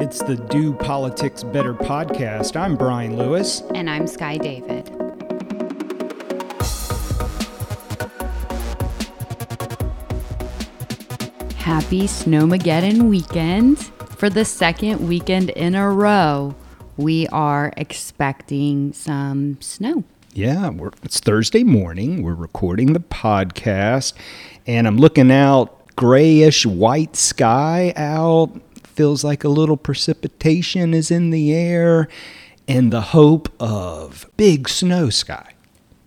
It's the Do Politics Better podcast. I'm Brian Lewis. And I'm Sky David. Happy Snowmageddon weekend. For the second weekend in a row, we are expecting some snow. Yeah, it's Thursday morning. We're recording the podcast, and I'm looking out grayish white sky out. Feels like a little precipitation is in the air, and the hope of big snow sky.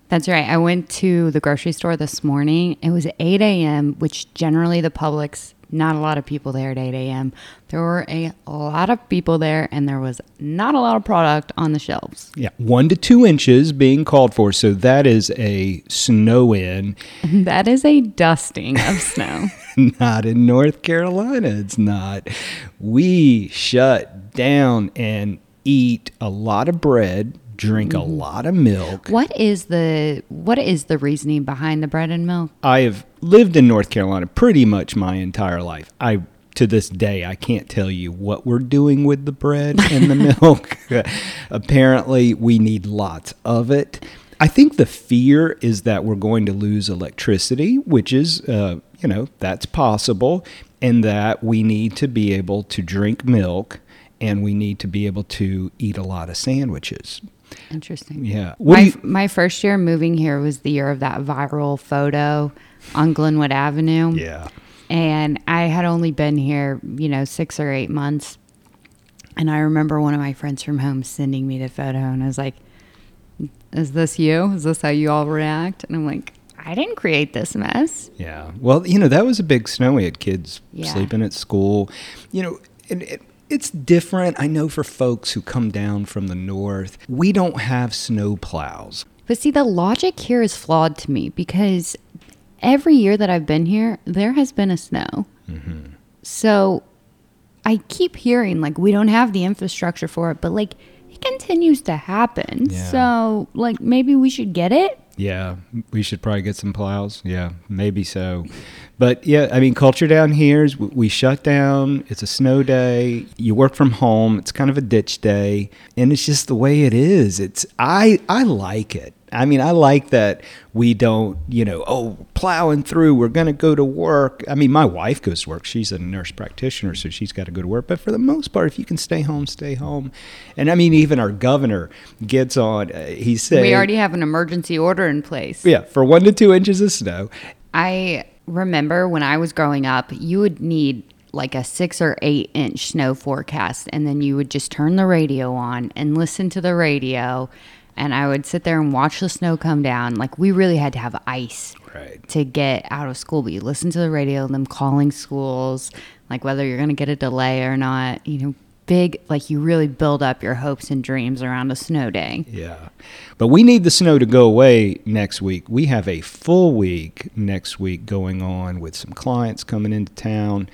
That's right. I went to the grocery store this morning. It was 8 a.m., which generally the public's not a lot of people there at 8 a.m. There were a lot of people there, and there was not a lot of product on the shelves. Yeah, one to two inches being called for. So that is a snow in. that is a dusting of snow. not in North Carolina. It's not. We shut down and eat a lot of bread drink mm-hmm. a lot of milk. What is the what is the reasoning behind the bread and milk? I have lived in North Carolina pretty much my entire life. I to this day I can't tell you what we're doing with the bread and the milk. Apparently we need lots of it. I think the fear is that we're going to lose electricity, which is uh, you know, that's possible, and that we need to be able to drink milk and we need to be able to eat a lot of sandwiches. Interesting. Yeah. my, you, my first year moving here was the year of that viral photo on Glenwood Avenue. Yeah. And I had only been here, you know, six or eight months. And I remember one of my friends from home sending me the photo, and I was like, Is this you? Is this how you all react? And I'm like, I didn't create this mess. Yeah. Well, you know, that was a big snow. We had kids yeah. sleeping at school. You know, and it, it's different. I know for folks who come down from the north, we don't have snow plows. But see, the logic here is flawed to me because every year that I've been here, there has been a snow. Mm-hmm. So I keep hearing like we don't have the infrastructure for it, but like it continues to happen. Yeah. So like maybe we should get it. Yeah, we should probably get some plows. Yeah, maybe so. But yeah, I mean, culture down here is we shut down. It's a snow day. You work from home. It's kind of a ditch day, and it's just the way it is. It's I I like it. I mean, I like that we don't, you know, oh, plowing through, we're going to go to work. I mean, my wife goes to work. She's a nurse practitioner, so she's got to go to work. But for the most part, if you can stay home, stay home. And I mean, even our governor gets on, uh, he said. We already have an emergency order in place. Yeah, for one to two inches of snow. I remember when I was growing up, you would need like a six or eight inch snow forecast, and then you would just turn the radio on and listen to the radio and I would sit there and watch the snow come down. Like we really had to have ice right. to get out of school. But you listen to the radio, them calling schools, like whether you're going to get a delay or not. You know, big like you really build up your hopes and dreams around a snow day. Yeah. But we need the snow to go away next week. We have a full week next week going on with some clients coming into town.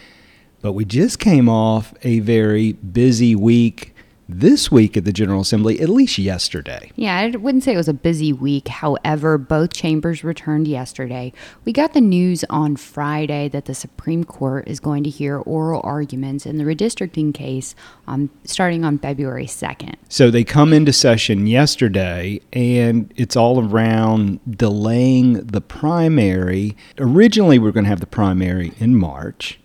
But we just came off a very busy week this week at the General Assembly, at least yesterday. Yeah, I wouldn't say it was a busy week. However, both chambers returned yesterday. We got the news on Friday that the Supreme Court is going to hear oral arguments in the redistricting case um, starting on February 2nd. So they come into session yesterday, and it's all around delaying the primary. Originally, we are going to have the primary in March.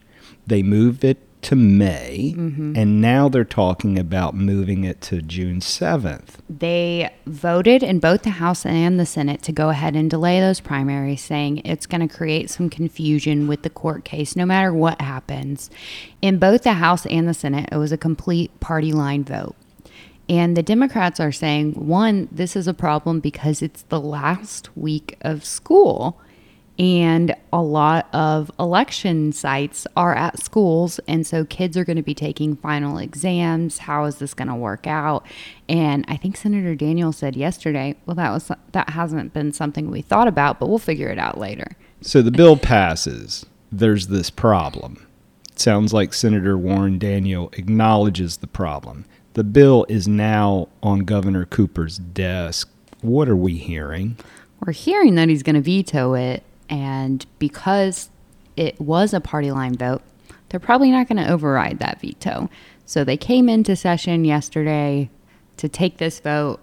They moved it to May, mm-hmm. and now they're talking about moving it to June 7th. They voted in both the House and the Senate to go ahead and delay those primaries, saying it's going to create some confusion with the court case no matter what happens. In both the House and the Senate, it was a complete party line vote. And the Democrats are saying, one, this is a problem because it's the last week of school and a lot of election sites are at schools. And so kids are going to be taking final exams. How is this going to work out? And i think senator daniel said yesterday well that was that hasn't been something we thought about but we'll figure it out later. So the bill passes. There's this problem. It sounds like senator warren daniel acknowledges the problem. The bill is now on governor cooper's desk. What are we hearing? We're hearing that he's going to veto it and because it was a party line vote, they're probably not going to override that veto. So they came into session yesterday to take this vote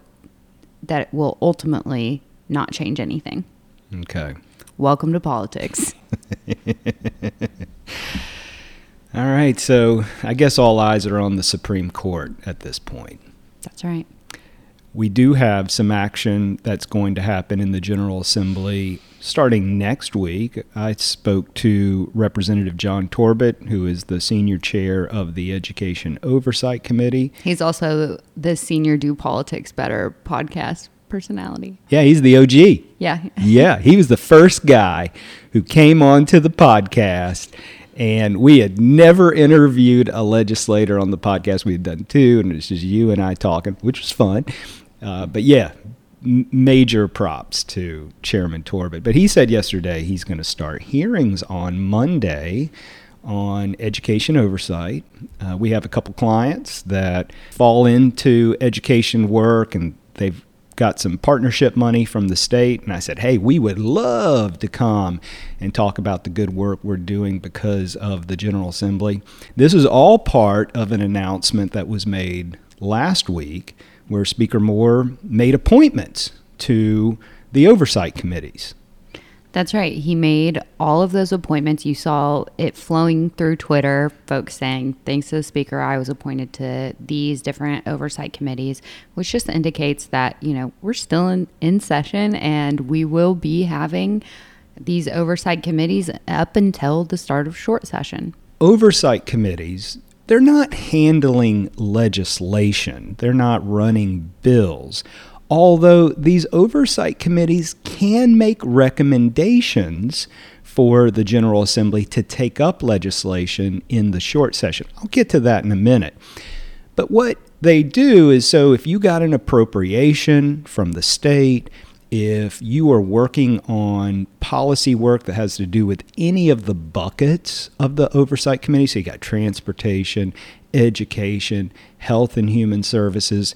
that will ultimately not change anything. Okay. Welcome to politics. All right. So I guess all eyes are on the Supreme Court at this point. That's right. We do have some action that's going to happen in the General Assembly starting next week. I spoke to Representative John Torbett, who is the senior chair of the Education Oversight Committee. He's also the senior Do Politics Better podcast personality. Yeah, he's the OG. Yeah. yeah, he was the first guy who came onto the podcast. And we had never interviewed a legislator on the podcast. We had done two, and it's just you and I talking, which was fun. Uh, but yeah, m- major props to Chairman Torbett. But he said yesterday he's going to start hearings on Monday on education oversight. Uh, we have a couple clients that fall into education work and they've got some partnership money from the state. And I said, hey, we would love to come and talk about the good work we're doing because of the General Assembly. This is all part of an announcement that was made last week where Speaker Moore made appointments to the oversight committees. That's right. He made all of those appointments. You saw it flowing through Twitter, folks saying, thanks to the speaker, I was appointed to these different oversight committees, which just indicates that, you know, we're still in, in session and we will be having these oversight committees up until the start of short session. Oversight committees, they're not handling legislation, they're not running bills although these oversight committees can make recommendations for the General Assembly to take up legislation in the short session. I'll get to that in a minute. But what they do is so if you got an appropriation from the state, if you are working on policy work that has to do with any of the buckets of the oversight committee, so you got transportation, education, health and human services,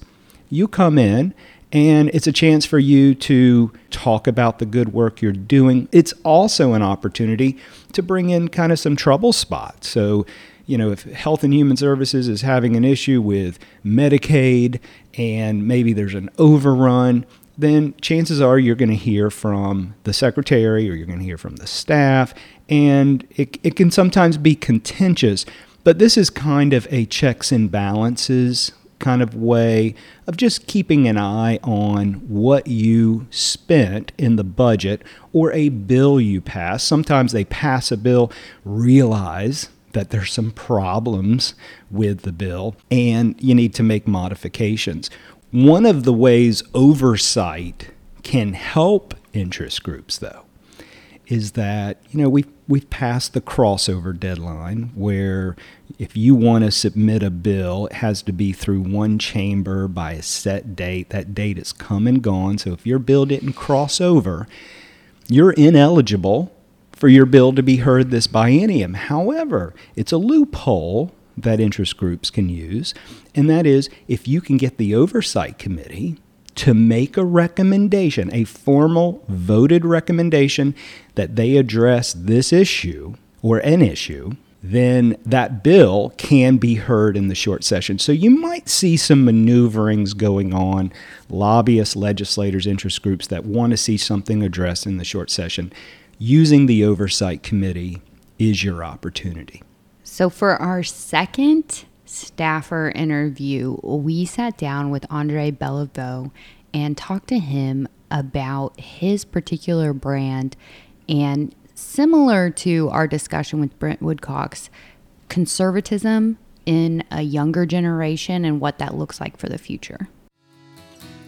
you come in and it's a chance for you to talk about the good work you're doing. It's also an opportunity to bring in kind of some trouble spots. So, you know, if Health and Human Services is having an issue with Medicaid and maybe there's an overrun, then chances are you're going to hear from the secretary or you're going to hear from the staff, and it, it can sometimes be contentious. But this is kind of a checks and balances kind of way of just keeping an eye on what you spent in the budget or a bill you pass. Sometimes they pass a bill, realize that there's some problems with the bill, and you need to make modifications. One of the ways oversight can help interest groups, though, is that you know we've we've passed the crossover deadline where if you want to submit a bill, it has to be through one chamber by a set date. That date is come and gone. So if your bill didn't cross over, you're ineligible for your bill to be heard this biennium. However, it's a loophole that interest groups can use, and that is if you can get the oversight committee to make a recommendation, a formal voted recommendation that they address this issue or an issue, then that bill can be heard in the short session. So you might see some maneuverings going on, lobbyists, legislators, interest groups that want to see something addressed in the short session. Using the oversight committee is your opportunity. So for our second staffer interview, we sat down with Andre Beliveau and talked to him about his particular brand and similar to our discussion with Brent Woodcox, conservatism in a younger generation and what that looks like for the future.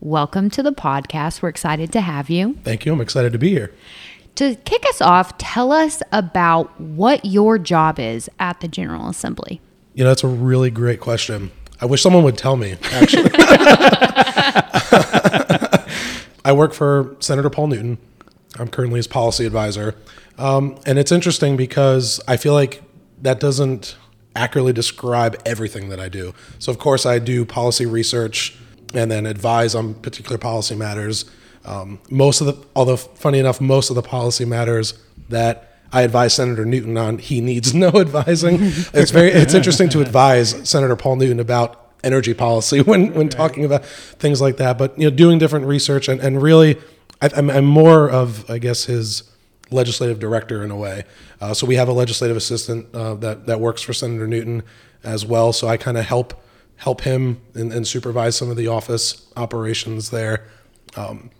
welcome to the podcast. We're excited to have you. Thank you. I'm excited to be here. To kick us off, tell us about what your job is at the General Assembly. You know, that's a really great question. I wish someone would tell me, actually. I work for Senator Paul Newton. I'm currently his policy advisor. Um, and it's interesting because I feel like that doesn't accurately describe everything that I do. So, of course, I do policy research and then advise on particular policy matters. Um, most of the, although funny enough, most of the policy matters that I advise Senator Newton on, he needs no advising. it's very, it's interesting to advise Senator Paul Newton about energy policy when, when talking about things like that. But you know, doing different research and, and really, I, I'm, I'm more of, I guess, his legislative director in a way. Uh, so we have a legislative assistant uh, that that works for Senator Newton as well. So I kind of help help him and, and, supervise some of the office operations there. Um,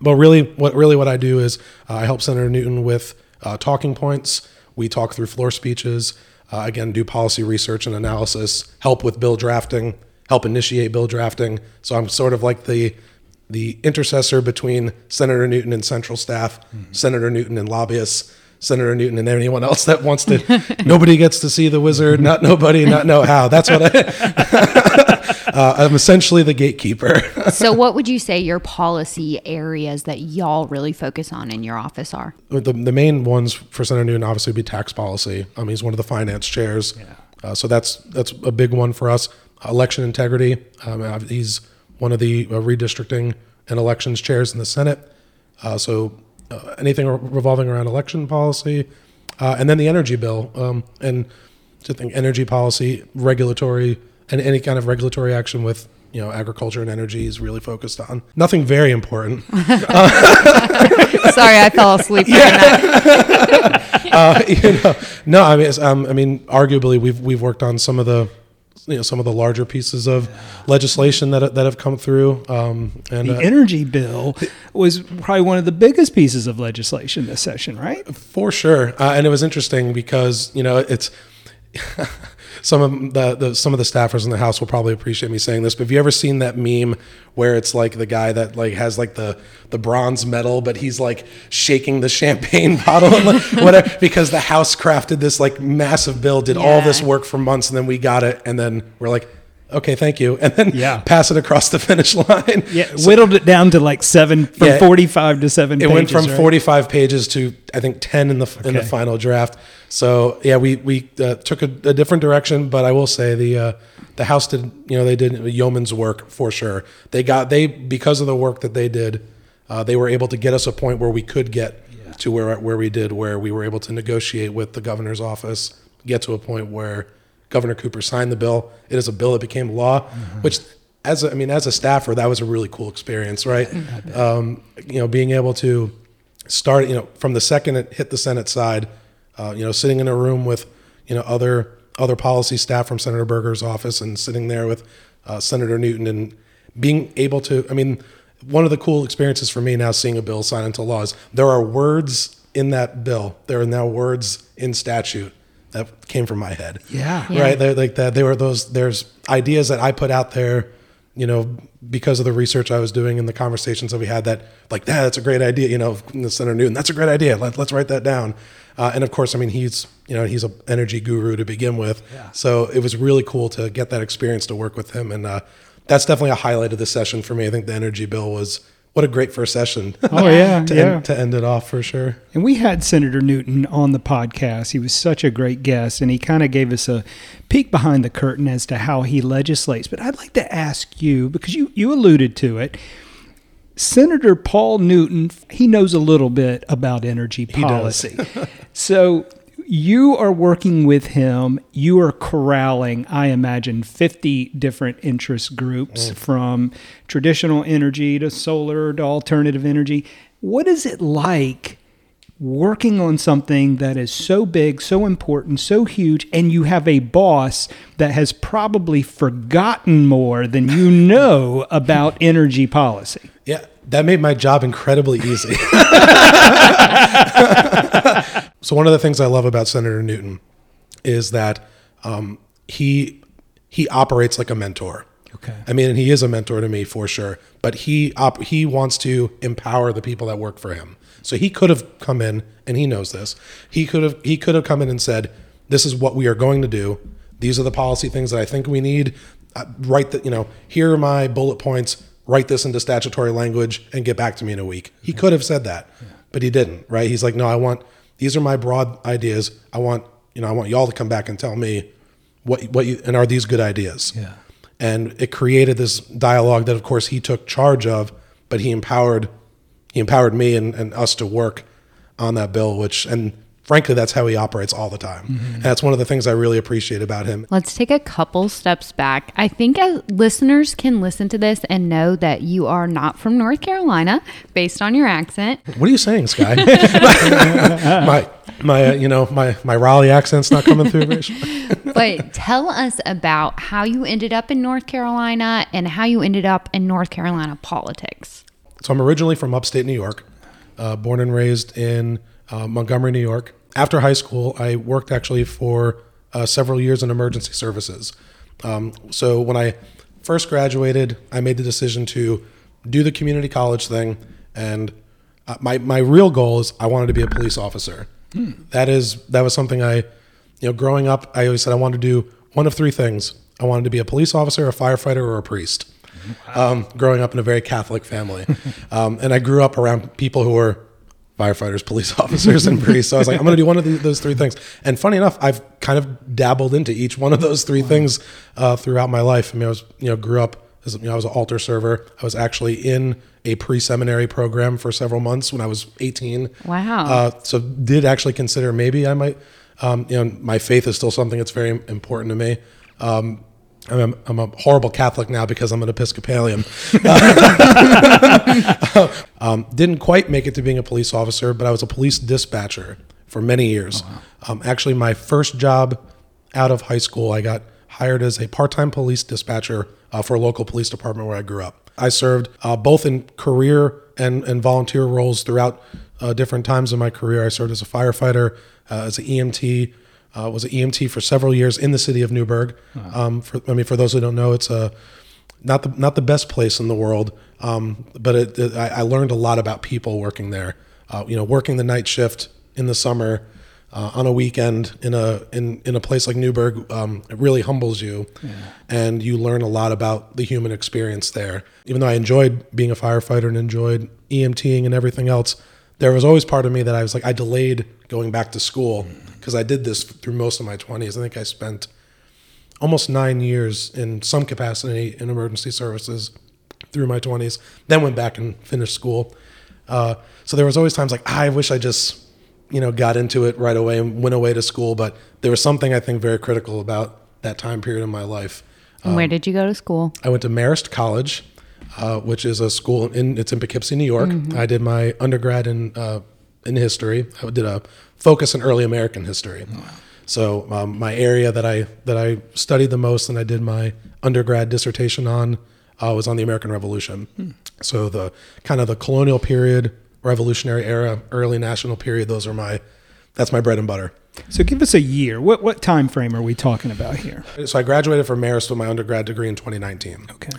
but really, what really what I do is uh, I help Senator Newton with uh, talking points. We talk through floor speeches. Uh, again, do policy research and analysis. Help with bill drafting. Help initiate bill drafting. So I'm sort of like the the intercessor between Senator Newton and central staff, mm-hmm. Senator Newton and lobbyists, Senator Newton and anyone else that wants to. nobody gets to see the wizard, not nobody, not know how. That's what I. uh, I'm essentially the gatekeeper. so, what would you say your policy areas that y'all really focus on in your office are? The, the main ones for Senator Newton obviously would be tax policy. Um, he's one of the finance chairs, yeah. uh, so that's that's a big one for us. Election integrity. Um, he's one of the uh, redistricting and elections chairs in the Senate. Uh, so uh, anything revolving around election policy, uh, and then the energy bill, um, and to think energy policy, regulatory, and any kind of regulatory action with you know agriculture and energy is really focused on. Nothing very important. Sorry, I fell asleep. Yeah. uh, you know, no, I mean, um, I mean, arguably, we've we've worked on some of the you know some of the larger pieces of legislation that that have come through. Um, and the uh, energy bill was probably one of the biggest pieces of legislation this session, right? For sure, uh, and it was interesting because you know it's. some of the, the, some of the staffers in the house will probably appreciate me saying this, but have you ever seen that meme where it's like the guy that like has like the the bronze medal, but he's like shaking the champagne bottle and whatever because the house crafted this like massive bill, did yeah. all this work for months, and then we got it, and then we're like, okay, thank you, and then yeah. pass it across the finish line. Yeah, so, whittled it down to like seven from yeah, forty-five to seven. It pages, went from right? forty-five pages to I think ten in the okay. in the final draft. So yeah, we we uh, took a, a, different direction, but I will say the uh, the house did you know they did yeoman's work for sure. They got they because of the work that they did, uh, they were able to get us a point where we could get yeah. to where where we did, where we were able to negotiate with the governor's office, get to a point where Governor Cooper signed the bill. It is a bill that became law, mm-hmm. which as a, I mean, as a staffer, that was a really cool experience, right? Um, you know, being able to start, you know, from the second it hit the Senate side, uh, you know, sitting in a room with, you know, other other policy staff from Senator Berger's office and sitting there with uh, Senator Newton and being able to, I mean, one of the cool experiences for me now seeing a bill signed into law is there are words in that bill. There are now words in statute that came from my head. Yeah. yeah. Right. They're like that. They were those, there's ideas that I put out there, you know, because of the research I was doing and the conversations that we had that like, yeah, that's a great idea. You know, the Senator Newton, that's a great idea. Let, us write that down. Uh, and of course, I mean, he's, you know, he's an energy guru to begin with. Yeah. So it was really cool to get that experience to work with him. And uh, that's definitely a highlight of the session for me. I think the energy bill was what a great first session. Oh yeah, to, yeah. End, to end it off for sure. And we had Senator Newton on the podcast. He was such a great guest, and he kind of gave us a peek behind the curtain as to how he legislates. But I'd like to ask you because you you alluded to it. Senator Paul Newton, he knows a little bit about energy policy. so you are working with him. You are corralling, I imagine, 50 different interest groups mm. from traditional energy to solar to alternative energy. What is it like working on something that is so big, so important, so huge, and you have a boss that has probably forgotten more than you know about energy policy? Yeah, that made my job incredibly easy. so one of the things I love about Senator Newton is that um, he he operates like a mentor. Okay. I mean, and he is a mentor to me for sure. But he op- he wants to empower the people that work for him. So he could have come in, and he knows this. He could have he could have come in and said, "This is what we are going to do. These are the policy things that I think we need. uh, write the, you know, here are my bullet points. Write this into statutory language and get back to me in a week. He could have said that, but he didn't. Right? He's like, no, I want these are my broad ideas. I want you know, I want y'all to come back and tell me what what you and are these good ideas? Yeah. And it created this dialogue that, of course, he took charge of, but he empowered he empowered me and, and us to work on that bill, which and frankly, that's how he operates all the time. And that's one of the things I really appreciate about him. Let's take a couple steps back. I think as listeners can listen to this and know that you are not from North Carolina based on your accent. What are you saying, Sky? my my uh, you know my my Raleigh accent's not coming through. But tell us about how you ended up in North Carolina and how you ended up in North Carolina politics. So I'm originally from upstate New York, uh, born and raised in uh, Montgomery, New York. After high school, I worked actually for uh, several years in emergency services. Um, so when I first graduated, I made the decision to do the community college thing, and uh, my my real goal is I wanted to be a police officer. That is that was something I, you know, growing up, I always said I wanted to do one of three things. I wanted to be a police officer, a firefighter, or a priest um, growing up in a very Catholic family. Um, and I grew up around people who were firefighters, police officers, and priests. So I was like, I'm going to do one of the, those three things. And funny enough, I've kind of dabbled into each one of those three things uh, throughout my life. I mean, I was, you know, grew up as, you know, I was an altar server. I was actually in a pre-seminary program for several months when I was 18. Wow. Uh, so did actually consider maybe I might, um, you know, my faith is still something that's very important to me. Um, I'm a, I'm a horrible Catholic now because I'm an Episcopalian. um, didn't quite make it to being a police officer, but I was a police dispatcher for many years. Um, actually, my first job out of high school, I got hired as a part-time police dispatcher uh, for a local police department where I grew up. I served uh, both in career and, and volunteer roles throughout uh, different times in my career. I served as a firefighter, uh, as an EMT, uh, was an EMT for several years in the city of Newburgh. Um, for, I mean, for those who don't know, it's a not the not the best place in the world, um, but it, it, I, I learned a lot about people working there. Uh, you know, working the night shift in the summer uh, on a weekend in a in in a place like Newburgh, um, it really humbles you, and you learn a lot about the human experience there. Even though I enjoyed being a firefighter and enjoyed EMTing and everything else, there was always part of me that I was like I delayed going back to school because I did this through most of my twenties. I think I spent almost nine years in some capacity in emergency services through my 20s then went back and finished school uh, so there was always times like "Ah, i wish i just you know got into it right away and went away to school but there was something i think very critical about that time period in my life and where did you go to school? I went to Marist College, uh, which is a school in it's in Poughkeepsie, New York. I did my undergrad in uh, in history. I did a focus in early American history. So um, my area that I that I studied the most and I did my undergrad dissertation on uh, was on the American Revolution. So the kind of the colonial period, Revolutionary era, early national period. Those are my that's my bread and butter. So give us a year. What what time frame are we talking about here? So I graduated from Marist with my undergrad degree in 2019. Okay.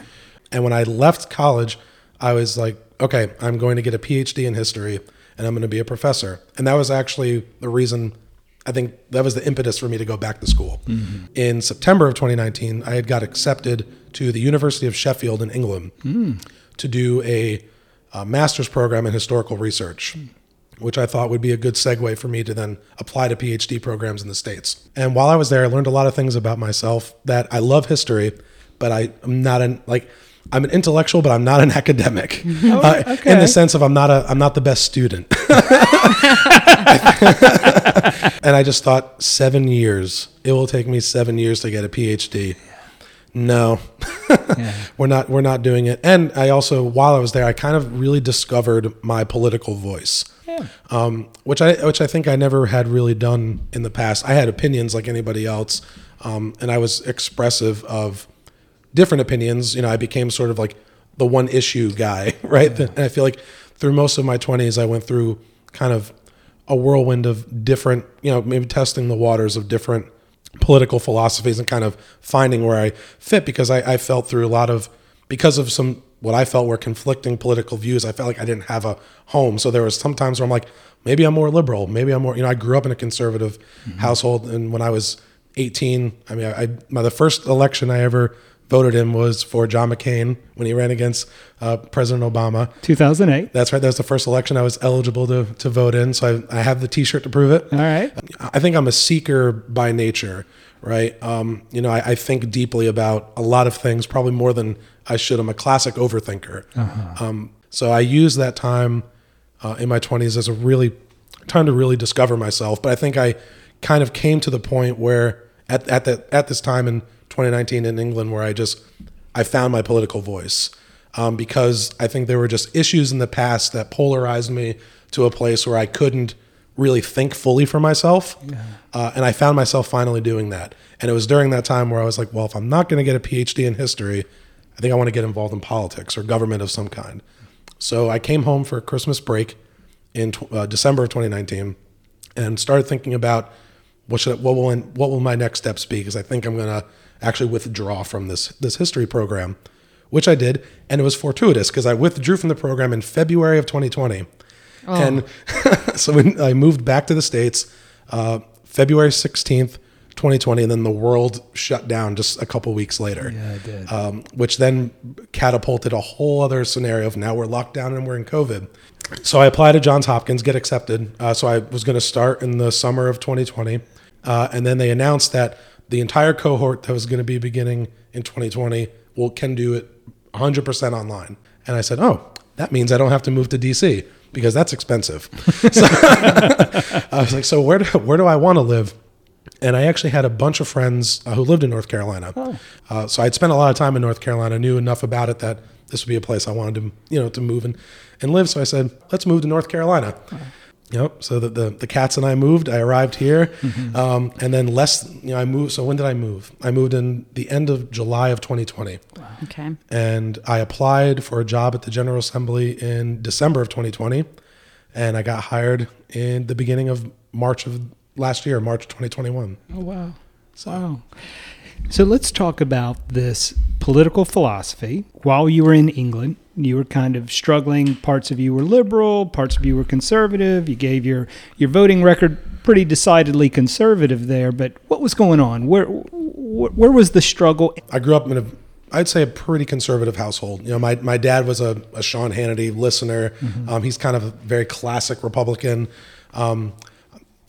And when I left college, I was like, okay, I'm going to get a PhD in history and I'm going to be a professor. And that was actually the reason I think that was the impetus for me to go back to school. Mm-hmm. In September of 2019, I had got accepted to the University of Sheffield in England mm. to do a, a master's program in historical research. Which I thought would be a good segue for me to then apply to PhD programs in the States. And while I was there, I learned a lot of things about myself that I love history, but I, am not an like I'm an intellectual, but I'm not an academic. Uh, in the sense of I'm not a I'm not the best student. and I just thought seven years. It will take me seven years to get a PhD. No, we're not. We're not doing it. And I also, while I was there, I kind of really discovered my political voice, um, which I which I think I never had really done in the past. I had opinions like anybody else, um, and I was expressive of different opinions. You know, I became sort of like the one issue guy, right? And I feel like through most of my 20s, I went through kind of a whirlwind of different, you know, maybe testing the waters of different political philosophies and kind of finding where I fit because I, I felt through a lot of, because of some, what I felt were conflicting political views, I felt like I didn't have a home. So there was some times where I'm like, maybe I'm more liberal. Maybe I'm more, you know, I grew up in a conservative mm-hmm. household. And when I was 18, I mean, I, my, the first election I ever voted him was for John McCain when he ran against uh, President Obama. 2008. That's right. That was the first election I was eligible to, to vote in. So I, I have the T-shirt to prove it. All right. I think I'm a seeker by nature, right? Um, you know, I, I, think deeply about a lot of things, probably more than I should. I'm a classic overthinker. Uh-huh. Um, so I use that time uh, in my 20s as a really time to really discover myself. But I think I kind of came to the point where at at that at this time in 2019 in England where I just I found my political voice um, because I think there were just issues in the past that polarized me to a place where I couldn't really think fully for myself, yeah. uh, and I found myself finally doing that. And it was during that time where I was like, well, if I'm not going to get a PhD in history, I think I want to get involved in politics or government of some kind. So I came home for Christmas break in uh, December of 2019 and started thinking about what should what will what will my next steps be because I think I'm going to actually withdraw from this this history program, which I did, and it was fortuitous because I withdrew from the program in February of 2020, oh. and so when I moved back to the states, uh, February 16th. 2020, and then the world shut down just a couple weeks later. Yeah, it did. Um, which then catapulted a whole other scenario of now we're locked down and we're in COVID. So I applied to Johns Hopkins, get accepted. Uh, so I was going to start in the summer of 2020. Uh, and then they announced that the entire cohort that was going to be beginning in 2020 will can do it 100% online. And I said, oh, that means I don't have to move to DC because that's expensive. so I was like, so where do, where do I want to live? And I actually had a bunch of friends uh, who lived in North Carolina. Oh. Uh, so I'd spent a lot of time in North Carolina, knew enough about it that this would be a place I wanted to, you know, to move and, and live. So I said, let's move to North Carolina. Oh. Yep. So the, the, the cats and I moved. I arrived here, mm-hmm. um, and then less. You know, I moved. So when did I move? I moved in the end of July of 2020. Wow. Okay. And I applied for a job at the General Assembly in December of 2020, and I got hired in the beginning of March of last year, March 2021. Oh wow! So. Wow. So let's talk about this political philosophy. While you were in England, you were kind of struggling. Parts of you were liberal, parts of you were conservative. You gave your, your voting record pretty decidedly conservative there. But what was going on? Where where was the struggle? I grew up in a I'd say a pretty conservative household. You know, my, my dad was a, a Sean Hannity listener. Mm-hmm. Um, he's kind of a very classic Republican. Um,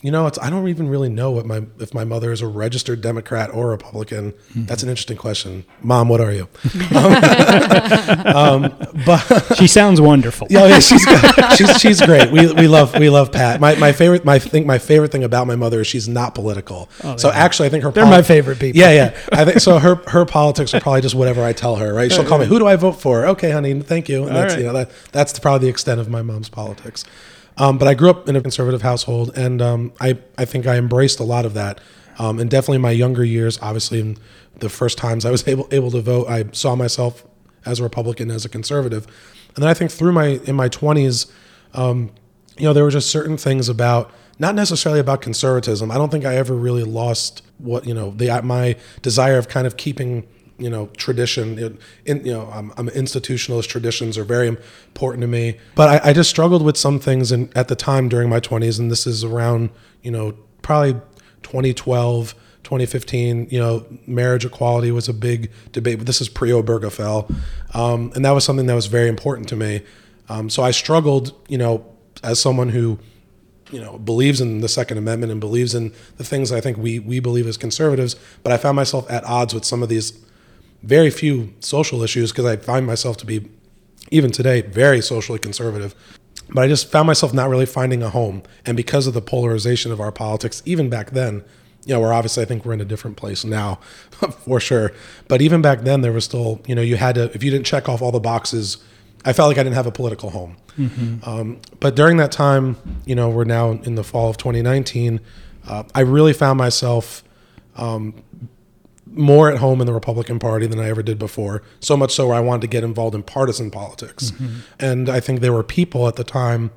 you know, it's I don't even really know what my if my mother is a registered Democrat or Republican. Mm-hmm. That's an interesting question. Mom, what are you? um, but she sounds wonderful. Yeah, yeah she's, she's she's great. We we love we love Pat. My my favorite my think my favorite thing about my mother is she's not political. Oh, so actually, I think her they're poli- my favorite people. Yeah, yeah. I think so. Her her politics are probably just whatever I tell her. Right? She'll call me. Who do I vote for? Okay, honey. Thank you. And that's right. you know that that's probably the extent of my mom's politics. Um, but I grew up in a conservative household, and um, I I think I embraced a lot of that. Um, and definitely in my younger years, obviously, in the first times I was able able to vote, I saw myself as a Republican, as a conservative. And then I think through my in my twenties, um, you know, there were just certain things about not necessarily about conservatism. I don't think I ever really lost what you know the my desire of kind of keeping you know tradition. In, you know I'm, I'm, institutionalist. Traditions are very important to me. But I, I just struggled with some things in, at the time during my 20s and this is around you know probably 2012 2015 you know marriage equality was a big debate but this is pre-obergefell um, and that was something that was very important to me. Um, so i struggled you know as someone who you know believes in the second amendment and believes in the things i think we we believe as conservatives but i found myself at odds with some of these very few social issues because I find myself to be, even today, very socially conservative. But I just found myself not really finding a home. And because of the polarization of our politics, even back then, you know, we're obviously, I think we're in a different place now for sure. But even back then, there was still, you know, you had to, if you didn't check off all the boxes, I felt like I didn't have a political home. Mm-hmm. Um, but during that time, you know, we're now in the fall of 2019. Uh, I really found myself um, more at home in the Republican Party than I ever did before. So much so where I wanted to get involved in partisan politics. Mm-hmm. And I think there were people at the time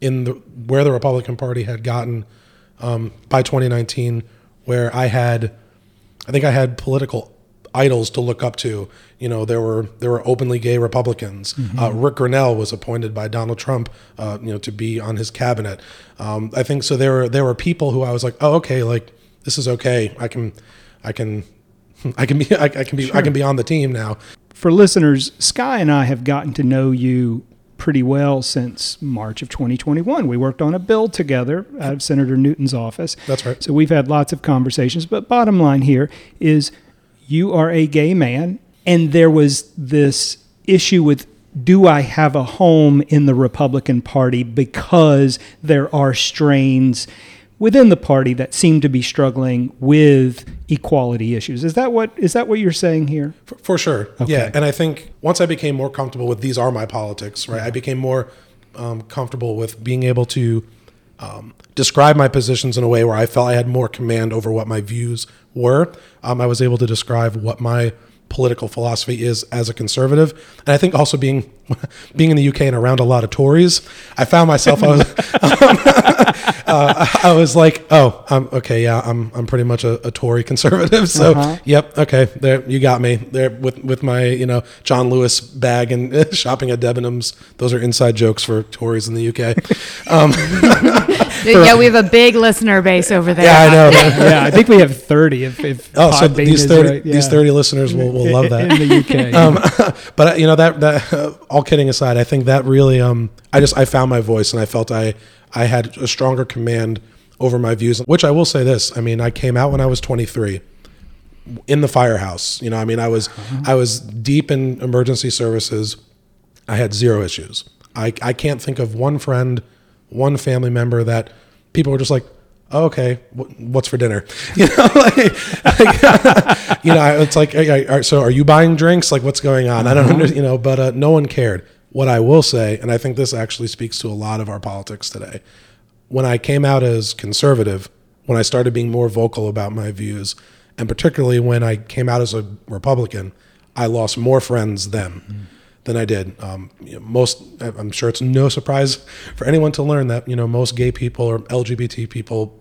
in the where the Republican Party had gotten um, by 2019, where I had, I think I had political idols to look up to. You know, there were there were openly gay Republicans. Mm-hmm. Uh, Ric Grenell was appointed by Donald Trump, uh, you know, to be on his cabinet. Um, I think so. There were there were people who I was like, oh, okay, like this is okay. I can I can I can be I, I can be I can be on the team now. For listeners, Sky and I have gotten to know you pretty well since March of 2021. We worked on a bill together out of Senator Newton's office. That's right. So we've had lots of conversations. But bottom line here is you are a gay man, and there was this issue with do I have a home in the Republican Party because there are strains within the party that seem to be struggling with equality issues. Is that what is that what you're saying here? For, for sure. Yeah. And I think once I became more comfortable with these are my politics, right? I became more um, comfortable with being able to um, describe my positions in a way where I felt I had more command over what my views were. Um, I was able to describe what my political philosophy is as a conservative. And I think also being being in the UK and around a lot of Tories, I found myself I was uh, I was like, oh, I'm okay, yeah, I'm I'm pretty much a, a Tory conservative. So Uh-huh. yep, okay, there you got me there with with my you know John Lewis bag and shopping at Debenhams. Those are inside jokes for Tories in the UK. Um, yeah, we have a big listener base over there. yeah, I know. yeah, I think we have 30 if, if Oh, so these thirty right. these thirty listeners will, will love that. in the UK. um, but you know that that uh, all kidding aside, I think that really um, I just I found my voice and I felt I I had a stronger command over my views. Which I will say this: I mean, I came out when I was 23 in the firehouse. You know, I mean, I was I was deep in emergency services. I had zero issues. I I can't think of one friend, one family member that people were just like. Oh, okay, what's for dinner? You know, like, like, you know, it's like, so are you buying drinks? Like, what's going on? I don't, under, you know, but uh, no one cared. What I will say, and I think this actually speaks to a lot of our politics today. When I came out as conservative, when I started being more vocal about my views, and particularly when I came out as a Republican, I lost more friends then than I did. Um, you know, most, I'm sure it's no surprise for anyone to learn that you know most gay people or LGBT people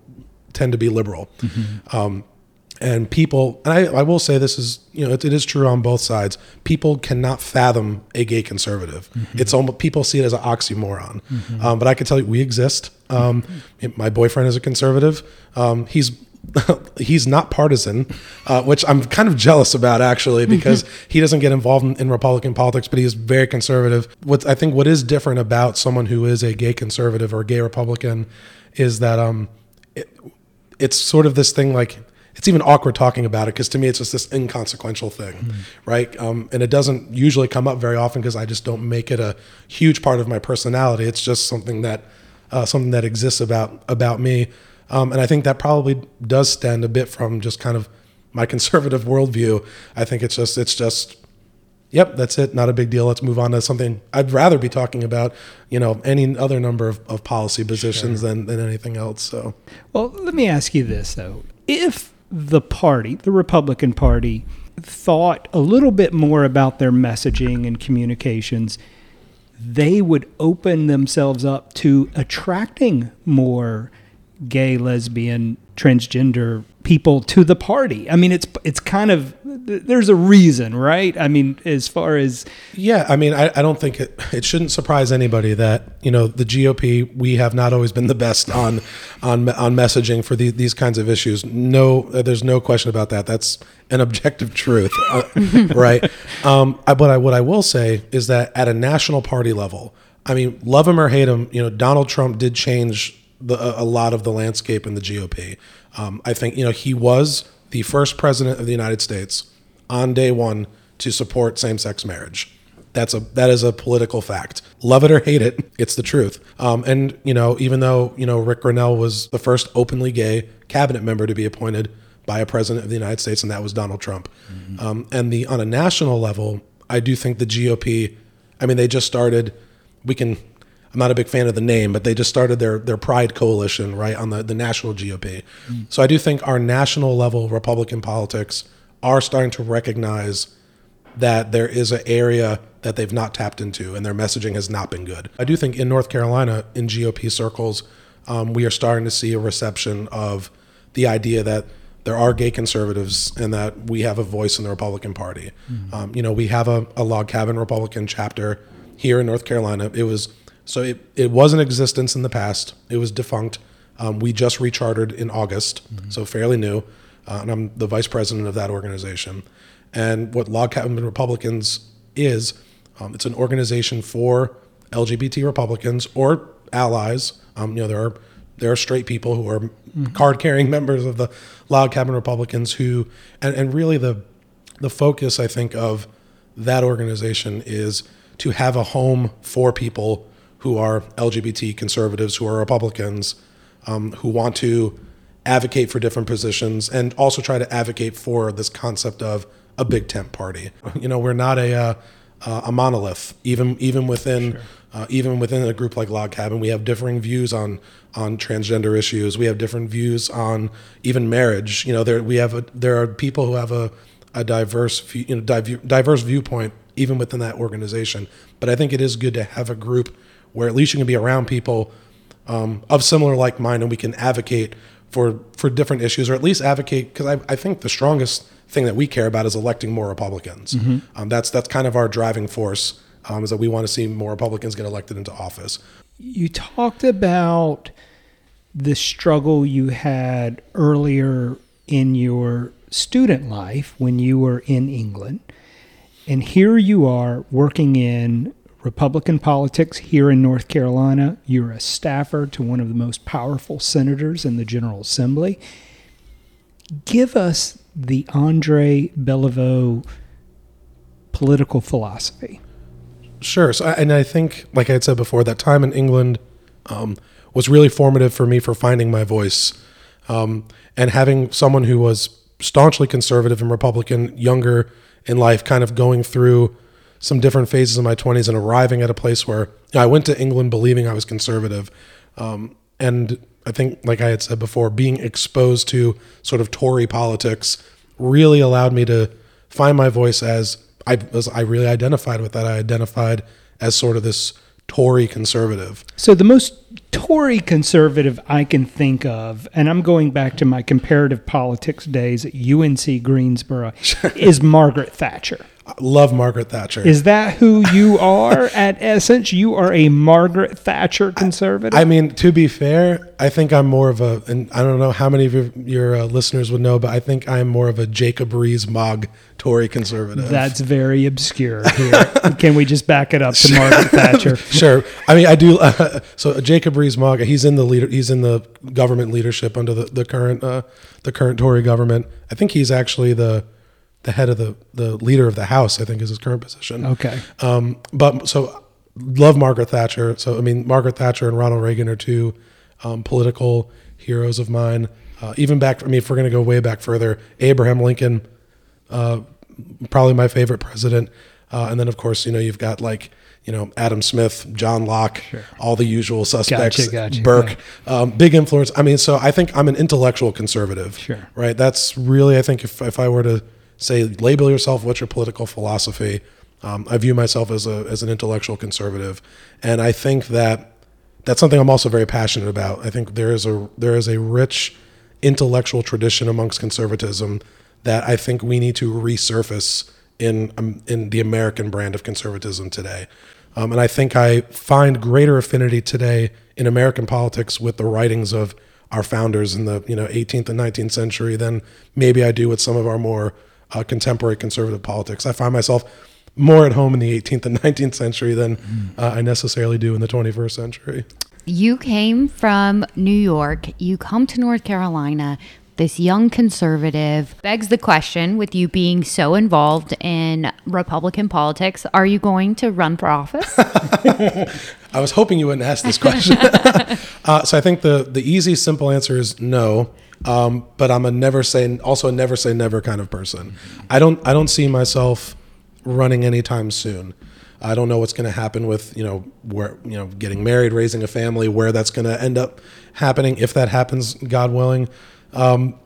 tend to be liberal. Um, and people, and I, I will say this is, you know, it, it is true on both sides. People cannot fathom a gay conservative. It's almost people see it as an oxymoron. Um, but I can tell you, we exist. Um, My boyfriend is a conservative. Um, he's he's not partisan, uh, which I'm kind of jealous about actually because he doesn't get involved in, in Republican politics, but he is very conservative. What I think what is different about someone who is a gay conservative or a gay Republican is that um, it, it's sort of this thing like it's even awkward talking about it because to me it's just this inconsequential thing, right? Um, and it doesn't usually come up very often because I just don't make it a huge part of my personality. It's just something that uh, something that exists about about me, um, and I think that probably does stem a bit from just kind of my conservative worldview. I think it's just it's just Yep, that's it. Not a big deal. Let's move on to something I'd rather be talking about, you know, any other number of, of policy positions than, than anything else. So Well, let me ask you this though: if the party, the Republican Party, thought a little bit more about their messaging and communications, they would open themselves up to attracting more gay, lesbian, transgender people to the party. I mean, it's it's kind of there's a reason, right? I mean, as far as Yeah, I mean, I, I don't think it, it shouldn't surprise anybody that you know the GOP we have not always been the best on on on messaging for the, these kinds of issues. No, uh, there's no question about that. That's an objective truth, uh, right? Um, I, but I, what I will say is that at a national party level, I mean, love him or hate him, you know, Donald Trump did change the, a a lot of the landscape in the GOP. Um, I think you know he was the first president of the United States on day one to support same-sex marriage. That's a that is a political fact. Love it or hate it, it's the truth. Um, and you know, even though you know Ric Grenell was the first openly gay cabinet member to be appointed by a president of the United States, and that was Donald Trump. Um, and the on a national level, I do think the GOP. I mean, they just started. We can. I'm not a big fan of the name, but they just started their their Pride coalition right on the the national GOP. So I do think our national level Republican politics are starting to recognize that there is an area that they've not tapped into and their messaging has not been good. I do think in North Carolina, in GOP circles, um, we are starting to see a reception of the idea that there are gay conservatives and that we have a voice in the Republican Party. Um, you know, we have a, a log cabin Republican chapter here in North Carolina. It was so it, it was in existence in the past. It was defunct. Um, we just rechartered in August, so fairly new. uh, and I'm the vice president of that organization. And what Log Cabin Republicans is, um, it's an organization for LGBT Republicans or allies. Um, you know, there are there are straight people who are mm-hmm. card carrying members of the Log Cabin Republicans who, and, and really the the focus I think of that organization is to have a home for people who are LGBT conservatives, who are Republicans, um, who want to advocate for different positions, and also try to advocate for this concept of a big tent party. You know, we're not a uh, a monolith, even even within. Sure. Uh, even within a group like Log Cabin, we have differing views on on transgender issues. We have different views on even marriage. You know, there we have a, there are people who have a, a diverse you know diverse viewpoint even within that organization. But I think it is good to have a group where at least you can be around people um, of similar like mind and we can advocate for for different issues or at least advocate because I, I think the strongest thing that we care about is electing more Republicans. Mm-hmm. Um, that's that's kind of our driving force um, is that we want to see more Republicans get elected into office. You talked about the struggle you had earlier in your student life when you were in England. And here you are working in Republican politics here in North Carolina. You're a staffer to one of the most powerful senators in the General Assembly. Give us the Andre Beliveau political philosophy. Sure. So, and I think, like I had said before, that time in England um, was really formative for me for finding my voice. Um, and having someone who was staunchly conservative and Republican, younger in life, kind of going through some different phases of my 20s and arriving at a place where you know, I went to England believing I was conservative. Um, and I think, like I had said before, being exposed to sort of Tory politics really allowed me to find my voice as I, as I really identified with that. I identified as sort of this Tory conservative. So the most Tory conservative I can think of, and I'm going back to my comparative politics days at UNC Greensboro, is Margaret Thatcher. I love Margaret Thatcher. Is that who you are at essence? You are a Margaret Thatcher conservative? I mean, to be fair, I think I'm more of a, and I don't know how many of your, your uh, listeners would know, but I think I'm more of a Jacob Rees-Mogg Tory conservative. That's very obscure here. Can we just back it up to Margaret Thatcher? sure. I mean, I do. Uh, so Jacob Rees-Mogg, he's in the leader, he's in the government leadership under the, the current, uh, the current Tory government. I think he's actually the, the head of the the leader of the House. I think is his current position. Okay. Um, but so love Margaret Thatcher. So I mean, Margaret Thatcher and Ronald Reagan are two um, political heroes of mine. Uh, even back, I mean, if we're going to go way back further, Abraham Lincoln, uh, probably my favorite president. Uh, and then, of course, you know, you've got like, you know, Adam Smith, John Locke, sure. all the usual suspects, gotcha, gotcha, Burke, yeah. um, big influence. I mean, so I think I'm an intellectual conservative, sure. right? That's really, I think, if, if I were to say label yourself what's your political philosophy. Um, I view myself as a as an intellectual conservative, and I think that that's something I'm also very passionate about. I think there is a there is a rich intellectual tradition amongst conservatism that I think we need to resurface in um, in the American brand of conservatism today. Um, and I think I find greater affinity today in American politics with the writings of our founders in the you know 18th and 19th century than maybe I do with some of our more uh, contemporary conservative politics. I find myself more at home in the 18th and 19th century than uh, I necessarily do in the 21st century. You came from New York, you come to North Carolina. This young conservative begs the question with you being so involved in Republican politics, are you going to run for office? I was hoping you wouldn't ask this question. uh, so I think the, the easy, simple answer is no. Um, but I'm a never say also a never say never kind of person. I don't I don't see myself running anytime soon. I don't know what's going to happen with you know where you know getting married, raising a family, where that's going to end up happening if that happens, God willing. Um,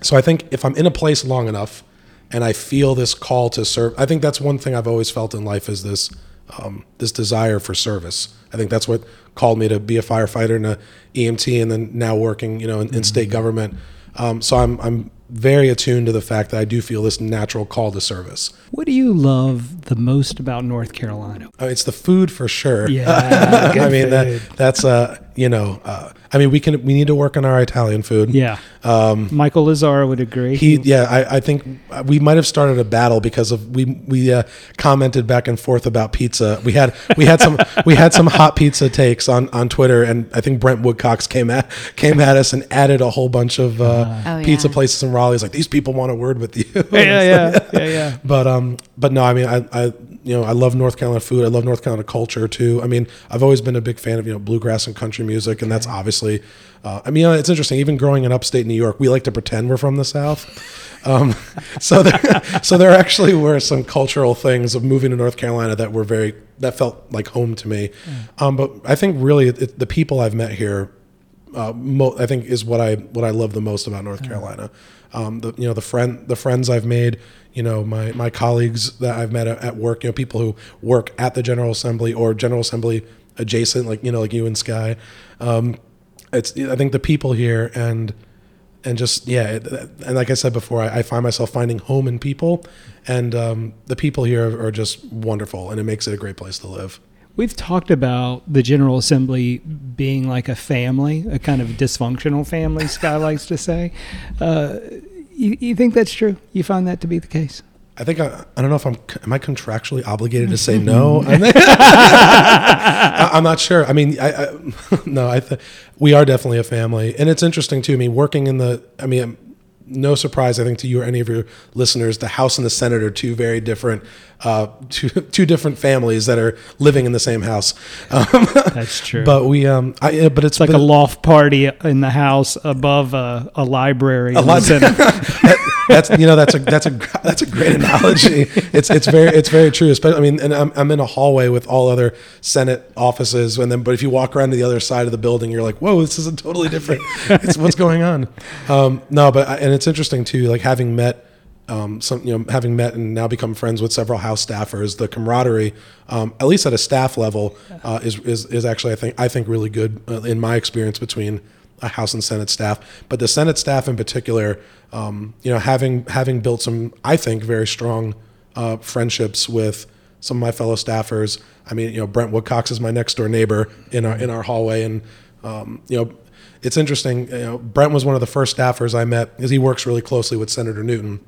so I think if I'm in a place long enough and I feel this call to serve, I think that's one thing I've always felt in life is this um, this desire for service. I think that's what called me to be a firefighter and a EMT, and then now working, you know, in, in state mm-hmm. government. Um, so I'm I'm very attuned to the fact that I do feel this natural call to service. What do you love the most about North Carolina? Uh, it's the food for sure. Yeah, I mean that, that's uh you know, uh, I mean, we can we need to work on our Italian food. Yeah. Um, Michael Lazara would agree. He, yeah, I, I think we might have started a battle because of we we uh, commented back and forth about pizza. We had we had some we had some hot pizza takes on, on Twitter, and I think Brent Woodcox came at came at us and added a whole bunch of uh, Oh, pizza yeah. places in Raleigh. He's like, these people want a word with you. yeah, yeah, yeah, yeah. But um, but no, I mean, I, I you know, I love North Carolina food. I love North Carolina culture too. I mean, I've always been a big fan of you know bluegrass and country music, and that's obviously. Uh, I mean, it's interesting. Even growing in upstate New York, we like to pretend we're from the South. Um, so there, so there actually were some cultural things of moving to North Carolina that were very that felt like home to me. Um, but I think really it, the people I've met here uh, mo- I think is what I what I love the most about North Carolina. Um, the you know the friend the friends I've made, you know my my colleagues that I've met at, at work, you know people who work at the General Assembly or General Assembly adjacent, like you know like you and Sky. Um, it's I think the people here and and just yeah and like I said before, I, I find myself finding home in people, and um, the people here are just wonderful, and it makes it a great place to live. We've talked about the General Assembly being like a family, a kind of dysfunctional family, Sky likes to say. Uh, you, you think that's true? You find that to be the case? I think I, I don't know if I'm am I contractually obligated to say no. I am not sure. I mean, I, I no, I th- we are definitely a family, and it's interesting too. I mean, working in the, I mean, no surprise, I think to you or any of your listeners, the House and the Senate are two very different, uh, two two different families that are living in the same house. Um, That's true. but we, um, I, but it's it's like but- a loft party in the house above a, a library. in lot- center. That's you know that's a that's a that's a great analogy. It's it's very it's very true. Especially I mean, and I'm I'm in a hallway with all other Senate offices, and then but if you walk around to the other side of the building, you're like, whoa, this is a totally different. It's what's going on. Um, no, but I, and it's interesting too, like having met. Um, some you know having met and now become friends with several house staffers, the camaraderie, um, at least at a staff level, uh, is, is is actually I think I think really good uh, in my experience between House and Senate staff, but the Senate staff in particular, um, you know, having having built some, I think, very strong uh, friendships with some of my fellow staffers. I mean, you know, Brent Woodcox is my next door neighbor in our in our hallway, and um, you know, it's interesting. You know, Brent was one of the first staffers I met because he works really closely with Senator Newton.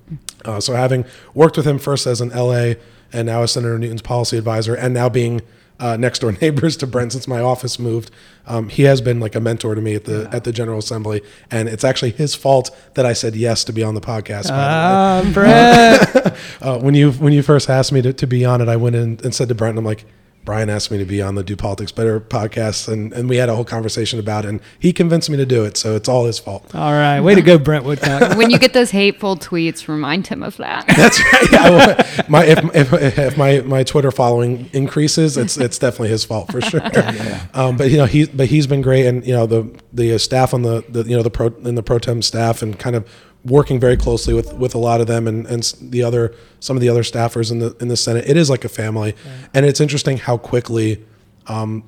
Uh, so having worked with him first as an LA and now as Senator Newton's policy advisor, and now being uh, next door neighbors to Brent since my office moved. Um, he has been like a mentor to me at the at the General Assembly, and it's actually his fault that I said yes to be on the podcast. by the way. Ah, Brett. Uh, when you when you first asked me to, to be on it, I went in and said to Brent, I'm like, Brian asked me to be on the Do Politics Better podcast, and, and we had a whole conversation about it, and he convinced me to do it, so it's all his fault. All right. Way to go, Brent Woodcox. when you get those hateful tweets, remind him of that. That's right. Yeah, well, my if, if, if my, my Twitter following increases, it's it's definitely his fault for sure. Um, but you know he but he's been great, and you know the the staff on the, the you know the pro in the pro tem staff, and kind of working very closely with with a lot of them, and and the other some of the other staffers in the in the Senate. It is like a family, and it's interesting how quickly. Um,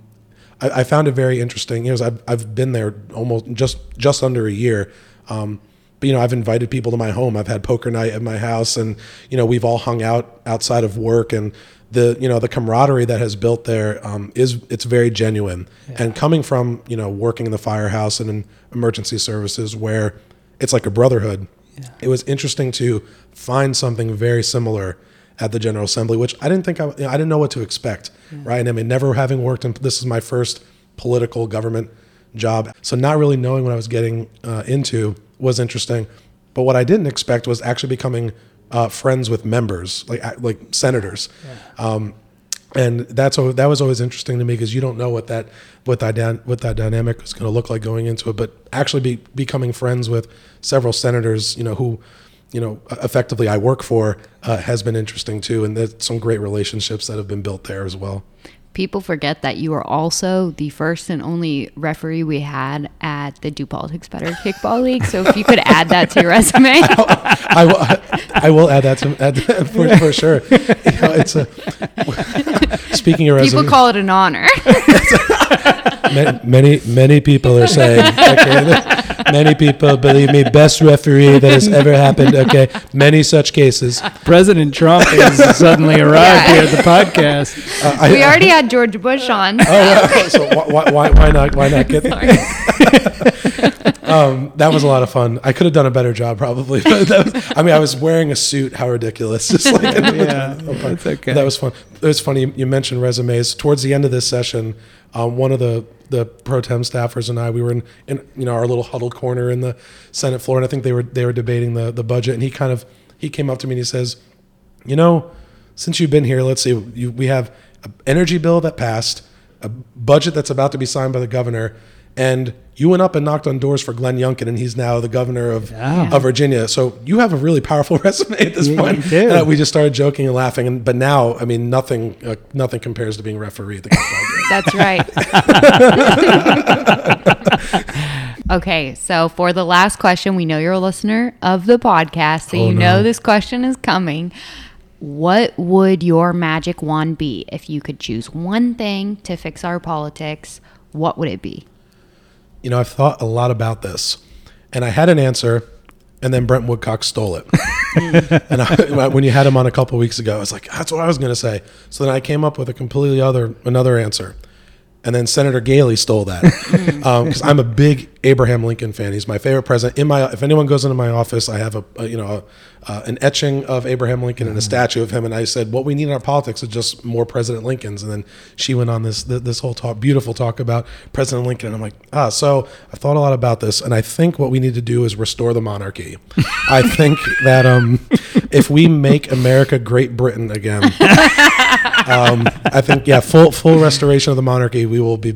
I, I found it very interesting. You know, I've I've been there almost just just under a year. Um, but you know, I've invited people to my home. I've had poker night at my house, and you know, we've all hung out outside of work, and the you know the camaraderie that has built there um, is it's very genuine. And coming from you know working in the firehouse and in emergency services, where it's like a brotherhood, it was interesting to find something very similar at the General Assembly, which I didn't think I, you know, I didn't know what to expect, right? I mean, never having worked in this is my first political government job, so not really knowing what I was getting uh, into was interesting. But what I didn't expect was actually becoming uh, friends with members, like like senators. Um, and that's that was always interesting to me because you don't know what that what that what that dynamic is going to look like going into it. But actually, be becoming friends with several senators, you know, who you know effectively I work for, uh, has been interesting too, and there's some great relationships that have been built there as well. People forget that you are also the first and only referee we had at the Do Politics Better Kickball League. So if you could add that to your resume. I will I will add that to add that for, for sure. You know, it's a speaking of People call it an honor. many many people are saying okay, Many people believe me, best referee that has ever happened. Okay, many such cases. President Trump has suddenly arrived Yeah. here at the podcast. Uh, I- we already had George Bush on. Oh, yeah. so why, why, why not? Why not get? um, that was a lot of fun. I could have done a better job, probably. But that was, I mean, I was wearing a suit. How ridiculous! Just like Yeah, that's okay. That was fun. It was funny. You- You mentioned resumes. Towards the end of this session, um, one of the the pro tem staffers and I, we were in, in you know our little huddled corner in the Senate floor, and I think they were they were debating the the budget, and he kind of he came up to me and he says, you know, since you've been here, let's see, you, we have an energy bill that passed, a budget that's about to be signed by the governor, and you went up and knocked on doors for Glenn Youngkin, and he's now the governor of, Yeah. of Virginia. So you have a really powerful resume at this You- point. you do. Uh, we just started joking and laughing, and but now, I mean, nothing uh, nothing compares to being referee at the game. That's right. okay, so for the last question, we know you're a listener of the podcast, so Oh, you no. know this question is coming. What would your magic wand be if you could choose one thing to fix our politics? What would it be? you know, I've thought a lot about this, and I had an answer, and then Brent Woodcox stole it. and I, when you had him on a couple weeks ago, I was like, "That's what I was going to say." So then I came up with a completely other another answer, and then Senator Galey stole that um, because I'm a big Abraham Lincoln fan. He's my favorite president. In my, if anyone goes into my office, I have a, a you know a, uh, an etching of Abraham Lincoln and a statue of him. And I said, what we need in our politics is just more President Lincolns. And then she went on this this whole talk, beautiful talk about President Lincoln. And I'm like, ah, so I thought a lot about this, and I think what we need to do is restore the monarchy. I think that um, if we make America Great Britain again, um, I think yeah, full full restoration of the monarchy, we will be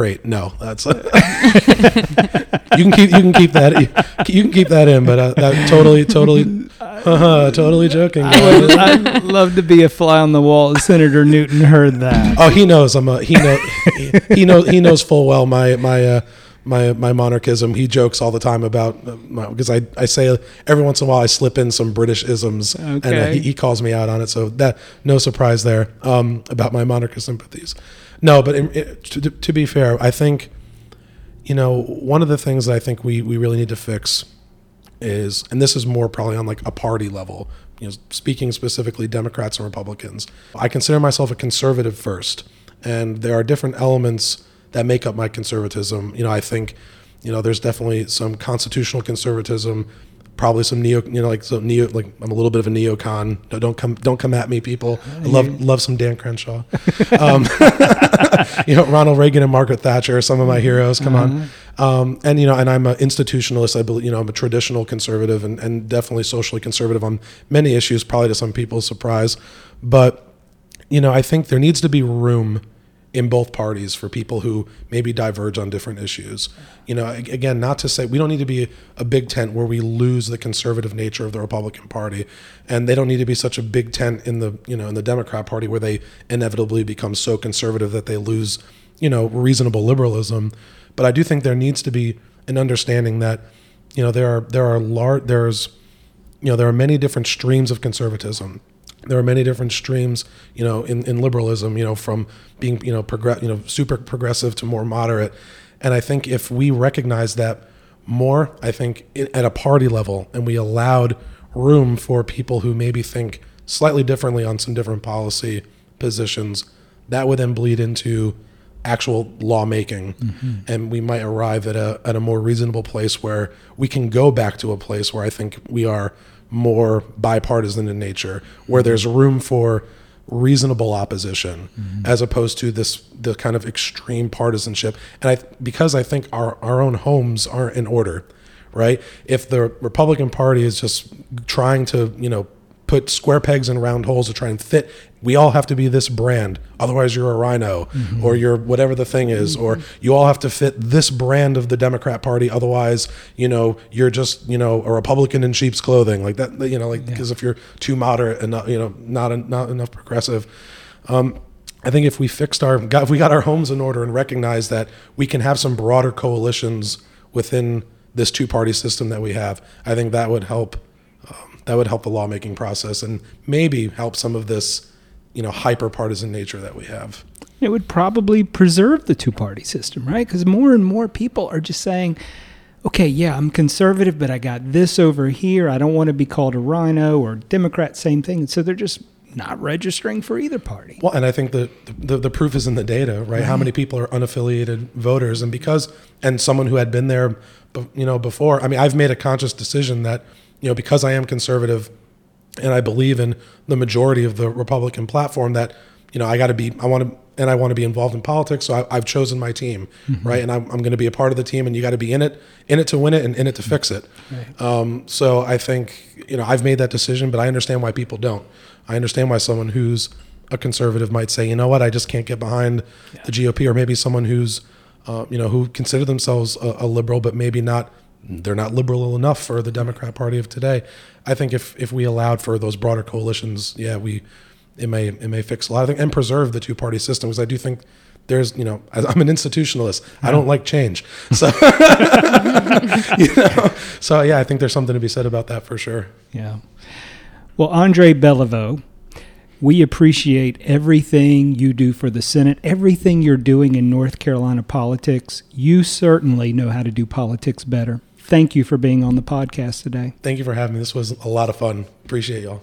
great. No, that's you can keep you can keep that you can keep that in, but uh, that totally totally uh, totally joking. guys. I'd love to be a fly on the wall. Senator Newton heard that. Oh, he knows I'm a he know he, he knows he knows full well my my uh, my my monarchism. He jokes all the time about uh, because I I say every once in a while I slip in some British isms and uh, he, he calls me out on it. So that no surprise there um, about my monarchist sympathies. No, but in, it, to, to be fair, I think you know one of the things that I think we we really need to fix is, and this is more probably on like a party level, you know, speaking specifically Democrats and Republicans. I consider myself a conservative first, and there are different elements that make up my conservatism. You know, I think, you know, there's definitely some constitutional conservatism, probably some neo, you know, like some neo, like I'm a little bit of a neocon. No, Don't come, don't come at me, people. I love love some Dan Crenshaw. Um, you know, Ronald Reagan and Margaret Thatcher are some of my heroes. Come on. Um, and you know, and I'm an institutionalist. I believe, you know, I'm a traditional conservative and, and definitely socially conservative on many issues, probably to some people's surprise. But you know, I think there needs to be room in both parties for people who maybe diverge on different issues. You know, again, not to say we don't need to be a big tent where we lose the conservative nature of the Republican Party, and they don't need to be such a big tent in the you know in the Democrat Party where they inevitably become so conservative that they lose you know reasonable liberalism. But I do think there needs to be an understanding that you know there are there are large there's you know there are many different streams of conservatism there are many different streams you know in, in liberalism you know from being you know progress you know super progressive to more moderate. And i think if we recognize that more i think i- at a party level and we allowed room for people who maybe think slightly differently on some different policy positions that would then bleed into actual lawmaking. Mm-hmm. And we might arrive at a at a more reasonable place where we can go back to a place where I think we are more bipartisan in nature where there's room for reasonable opposition mm-hmm. as opposed to this the kind of extreme partisanship and I because I think our our own homes aren't in order right if the Republican Party is just trying to you know put square pegs in round holes to try and fit. We all have to be this brand, otherwise you're a RINO, or you're whatever the thing is, or you all have to fit this brand of the Democrat Party, otherwise you know you're just you know a Republican in sheep's clothing, like that. You know, like because if you're too moderate and not you know not not enough progressive. Um, I think if we fixed our got, if we got our homes in order and recognized that we can have some broader coalitions within this two party system that we have, I think that would help um, that would help the lawmaking process and maybe help some of this, you know, hyper partisan nature that we have. It would probably preserve the two party system, right? Because more and more people are just saying, okay, yeah, I'm conservative, but I got this over here. I don't want to be called a RINO or Democrat, same thing. And so they're just not registering for either party. Well, and I think the, the, the proof is in the data, right? How many people are unaffiliated voters? And because, and someone who had been there, you know, before, I mean, I've made a conscious decision that, you know, because I am conservative and I believe in the majority of the Republican platform that, you know, I got to be, I want to, and I want to be involved in politics. So I, I've chosen my team, right? And I'm, I'm going to be a part of the team and you got to be in it, in it to win it and in it to fix it. Um, so I think, you know, I've made that decision, but I understand why people don't. I understand why someone who's a conservative might say, you know what, I just can't get behind the GOP, or maybe someone who's, uh, you know, who consider themselves a, a liberal, but maybe not, they're not liberal enough for the Democrat Party of today. I think if if we allowed for those broader coalitions, yeah, we it may it may fix a lot of things and preserve the two party system because I do think there's you know I'm an institutionalist. I don't like change, so you know, so yeah, I think there's something to be said about that for sure. Yeah. Well, Andre Beliveau, we appreciate everything you do for the Senate, everything you're doing in North Carolina politics. You certainly know how to do politics better. Thank you for being on the podcast today. Thank you for having me. This was a lot of fun. Appreciate y'all.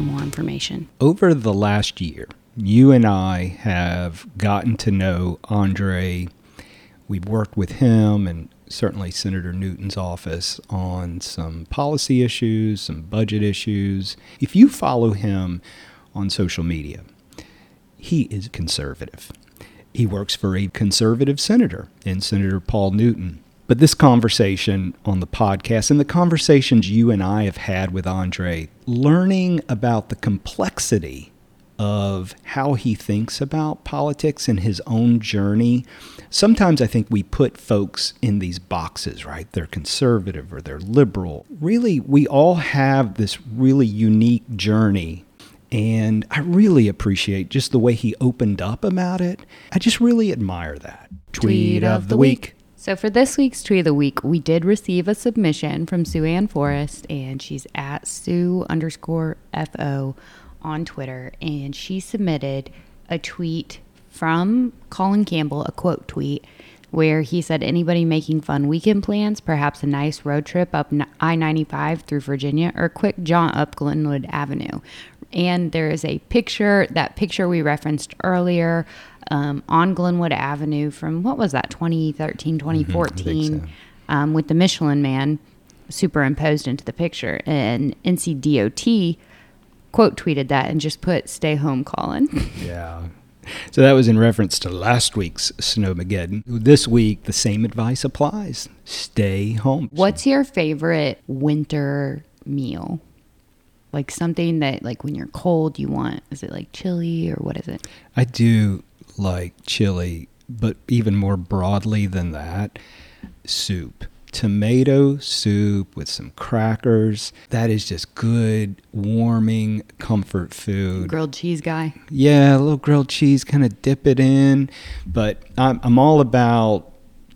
more information. over the last year, you and I have gotten to know Andre. We've worked with him and certainly Senator Newton's office on some policy issues, some budget issues. If you follow him on social media, he is conservative. He works for a conservative senator in Senator Paul Newton. But this conversation on the podcast and the conversations you and I have had with Andre, learning about the complexity of how he thinks about politics and his own journey. Sometimes I think we put folks in these boxes, right? They're conservative or they're liberal. Really, we all have this really unique journey and I really appreciate just the way he opened up about it. I just really admire that. So for this week's tweet of the week, we did receive a submission from Sue Ann Forrest, and she's at Sue underscore FO on Twitter, and she submitted a tweet from Colin Campbell, a quote tweet, where he said, Anybody making fun weekend plans, perhaps a nice road trip up I 95 through Virginia, or a quick jaunt up Glenwood Avenue. And there is a picture, that picture we referenced earlier um, on Glenwood Avenue from what was that, 2013, 2014, um, with the Michelin man superimposed into the picture. And NCDOT quote tweeted that and just put, Stay home, Colin. Yeah. So that was in reference to last week's Snowmageddon. This week, the same advice applies. Stay home. What's your favorite winter meal? Like something that, like, when you're cold, you want. Is it like chili or what is it? I do like chili, but even more broadly than that, soup. Tomato soup with some crackers. That is just good, warming comfort food. Grilled cheese guy. Yeah, a little grilled cheese, kind of dip it in. But I'm, I'm all about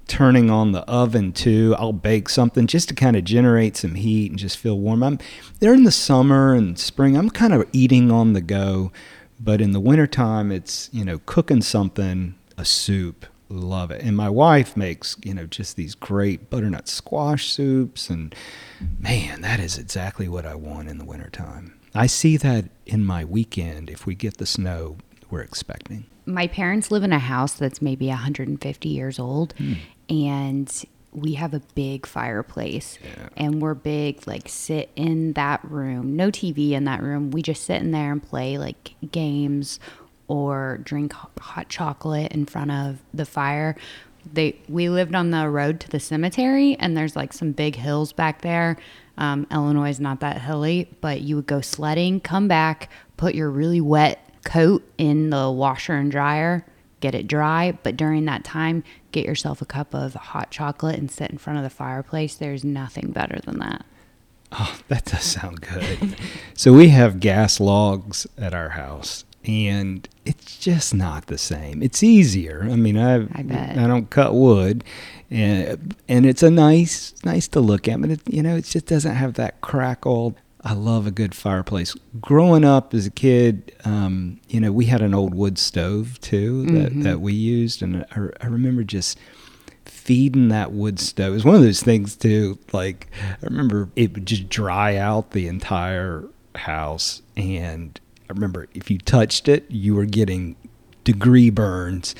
turning on the oven too. I'll bake something just to kind of generate some heat and just feel warm. I'm there in the summer and spring. I'm kind of eating on the go, but in the wintertime, it's you know cooking something, a soup. Love it. And my wife makes, you know, just these great butternut squash soups. And man, that is exactly what I want in the wintertime. I see that in my weekend if we get the snow we're expecting. My parents live in a house that's maybe 150 years old, hmm. and we have a big fireplace and we're big like sit in that room. No tv in that room. We just sit in there and play like games or drink hot chocolate in front of the fire. They we lived on the road to the cemetery and there's like some big hills back there. Um, illinois is not that hilly but you would go sledding come back put your really wet coat in the washer and dryer get it dry. But during that time, get yourself a cup of hot chocolate and sit in front of the fireplace. There's nothing better than that. Oh, that does sound good. so we have gas logs at our house, and it's just not the same. It's easier. I mean, I I bet. I don't cut wood, and and it's a nice nice to look at, but it, you know, it just doesn't have that crackle. I love a good fireplace. Growing up as a kid, um, you know, we had an old wood stove too that, that we used, and I, I remember just feeding that wood stove. It was one of those things too. Like I remember it would just dry out the entire house, and I remember if you touched it, you were getting degree burns.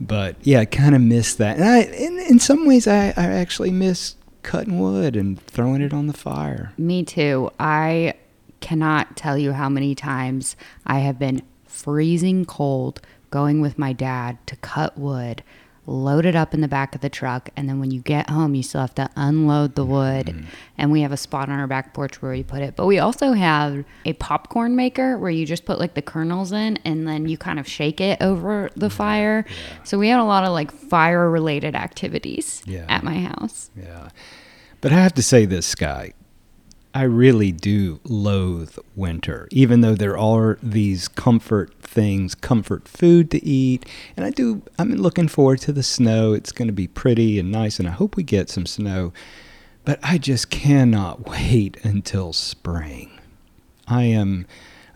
But yeah, I kind of miss that, and I in, in some ways I, I actually miss cutting wood and throwing it on the fire. Me too. I cannot tell you how many times I have been freezing cold going with my dad to cut wood, load it up in the back of the truck, and then when you get home, you still have to unload the wood. Mm-hmm. And we have a spot on our back porch where we put it. But we also have a popcorn maker where you just put like the kernels in and then you kind of shake it over the mm-hmm. fire. So we had a lot of like fire related activities Yeah. at my house. Yeah. But I have to say this, Sky. I really do loathe winter, even though there are these comfort things, comfort food to eat. And I do, I'm looking forward to the snow. It's going to be pretty and nice, and I hope we get some snow. But I just cannot wait until spring. I am,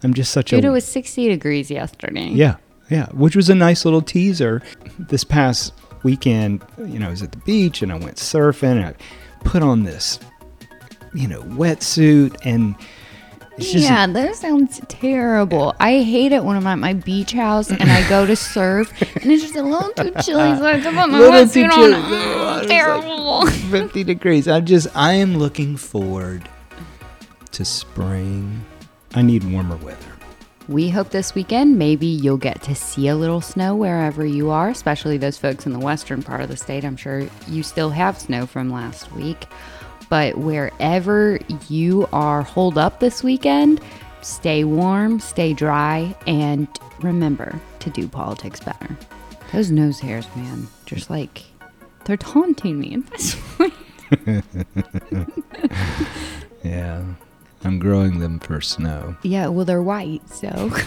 I'm just such Dude, a. it was 60 degrees yesterday. Yeah, yeah, which was a nice little teaser. This past weekend, you know, I was at the beach and I went surfing and I put on this, you know, wetsuit and it's just yeah, that sounds terrible. I hate it when I'm at my beach house and I go to surf and it's just a little too chilly, so I have to put my wetsuit on. Water's terrible. 50 degrees. I just, I am looking forward to spring. I need warmer weather. We hope this weekend maybe you'll get to see a little snow wherever you are, especially those folks in the western part of the state. I'm sure you still have snow from last week. But wherever you are holed up this weekend, stay warm, stay dry, and remember to do politics better. Those nose hairs, man, just like they're taunting me in this way. yeah. I'm growing them for snow. Yeah, well, they're white, so.